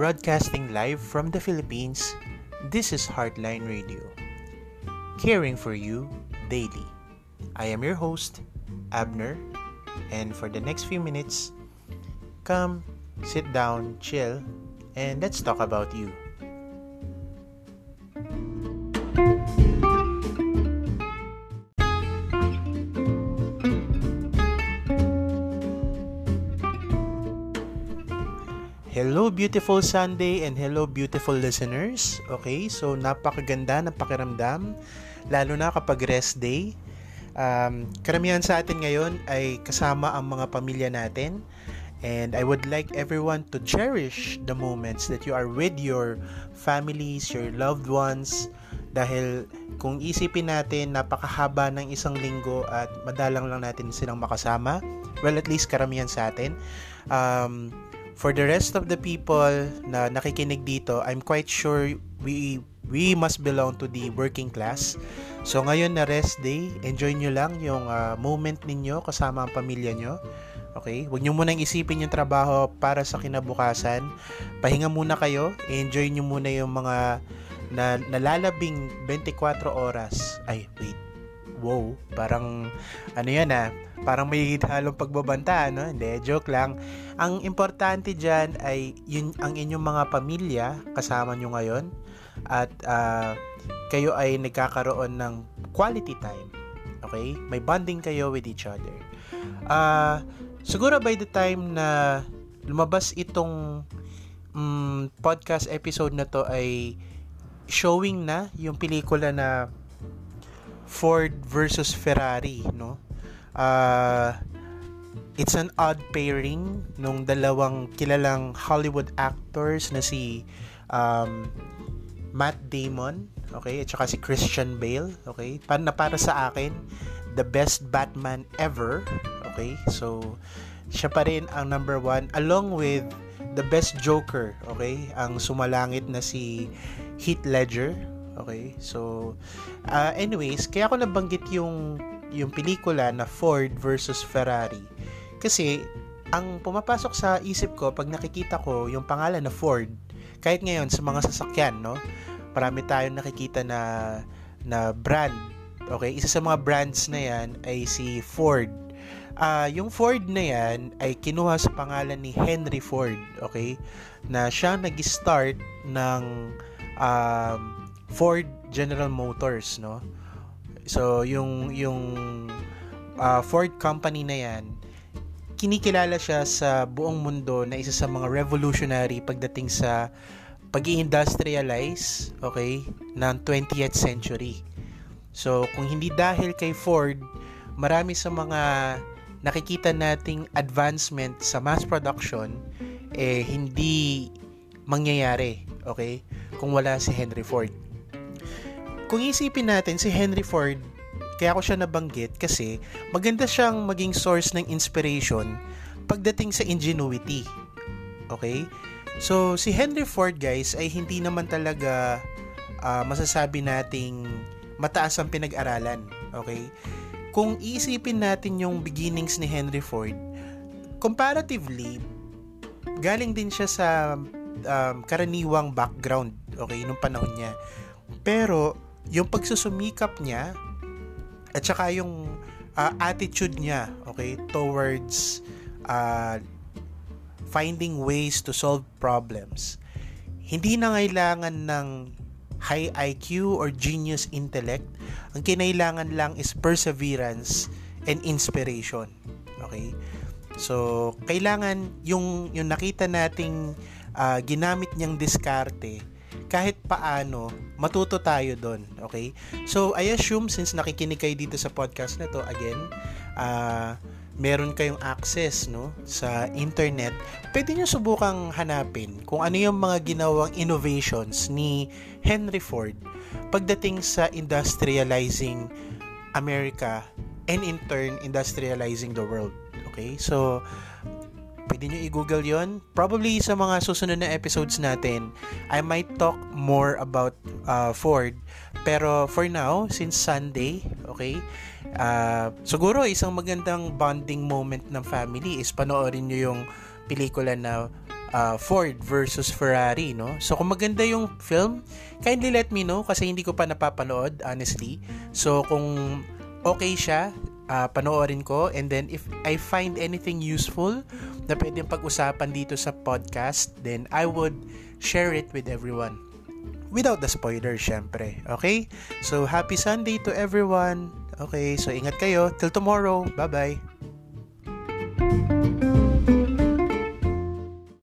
broadcasting live from the Philippines, this is Heartline Radio. Caring for you daily. I am your host, Abner, and for the next few minutes, come, sit down, chill, and let's talk about you. Hello beautiful Sunday and hello beautiful listeners. Okay, so napakaganda ng pakiramdam lalo na kapag rest day. Um, karamihan sa atin ngayon ay kasama ang mga pamilya natin and I would like everyone to cherish the moments that you are with your families, your loved ones dahil kung isipin natin napakahaba ng isang linggo at madalang lang natin silang makasama well at least karamihan sa atin um, for the rest of the people na nakikinig dito, I'm quite sure we we must belong to the working class. So ngayon na rest day, enjoy nyo lang yung uh, moment ninyo kasama ang pamilya nyo. Okay? Huwag nyo munang isipin yung trabaho para sa kinabukasan. Pahinga muna kayo. Enjoy nyo muna yung mga na, nalalabing 24 oras. Ay, wait. Wow, parang ano yan ah parang may halong pagbabanta, no? Hindi, joke lang. Ang importante dyan ay yun, ang inyong mga pamilya kasama nyo ngayon at uh, kayo ay nagkakaroon ng quality time. Okay? May bonding kayo with each other. Uh, siguro by the time na lumabas itong um, podcast episode na to ay showing na yung pelikula na Ford versus Ferrari, no? uh, it's an odd pairing nung dalawang kilalang Hollywood actors na si um, Matt Damon, okay, at saka si Christian Bale, okay? Para na para sa akin, the best Batman ever, okay? So siya pa rin ang number one along with the best Joker, okay? Ang sumalangit na si Heath Ledger, okay? So uh, anyways, kaya ako nabanggit yung yung pelikula na Ford versus Ferrari. Kasi ang pumapasok sa isip ko pag nakikita ko yung pangalan na Ford, kahit ngayon sa mga sasakyan, no? Marami tayong nakikita na na brand. Okay, isa sa mga brands na yan ay si Ford. Uh, yung Ford na yan ay kinuha sa pangalan ni Henry Ford, okay? Na siya nag-start ng um, Ford General Motors, no? So, yung, yung uh, Ford company na yan, kinikilala siya sa buong mundo na isa sa mga revolutionary pagdating sa pag industrialize okay, ng 20th century. So, kung hindi dahil kay Ford, marami sa mga nakikita nating advancement sa mass production, eh, hindi mangyayari, okay, kung wala si Henry Ford kung isipin natin si Henry Ford, kaya ako siya nabanggit kasi maganda siyang maging source ng inspiration pagdating sa ingenuity. Okay? So, si Henry Ford guys ay hindi naman talaga uh, masasabi nating mataas ang pinag-aralan. Okay? Kung iisipin natin yung beginnings ni Henry Ford, comparatively, galing din siya sa um, karaniwang background, okay, nung panahon niya. Pero, yung pagsusumikap niya at saka yung uh, attitude niya okay towards uh, finding ways to solve problems hindi na kailangan ng high IQ or genius intellect. Ang kinailangan lang is perseverance and inspiration okay? So kailangan yung yung nakita nating uh, ginamit niyang diskarte kahit paano, matuto tayo doon. Okay? So, I assume since nakikinig kayo dito sa podcast na to, again, uh, meron kayong access no sa internet, pwede niyo subukang hanapin kung ano yung mga ginawang innovations ni Henry Ford pagdating sa industrializing America and in turn industrializing the world. Okay? So, Pwede nyo i-google yon Probably sa mga susunod na episodes natin, I might talk more about uh, Ford. Pero for now, since Sunday, okay, uh, siguro isang magandang bonding moment ng family is panoorin nyo yung pelikula na uh, Ford versus Ferrari, no? So kung maganda yung film, kindly let me know kasi hindi ko pa napapanood, honestly. So kung okay siya, uh, panoorin ko and then if I find anything useful na pwedeng pag-usapan dito sa podcast, then I would share it with everyone. Without the spoiler, syempre. Okay? So, happy Sunday to everyone. Okay, so ingat kayo. Till tomorrow. Bye-bye.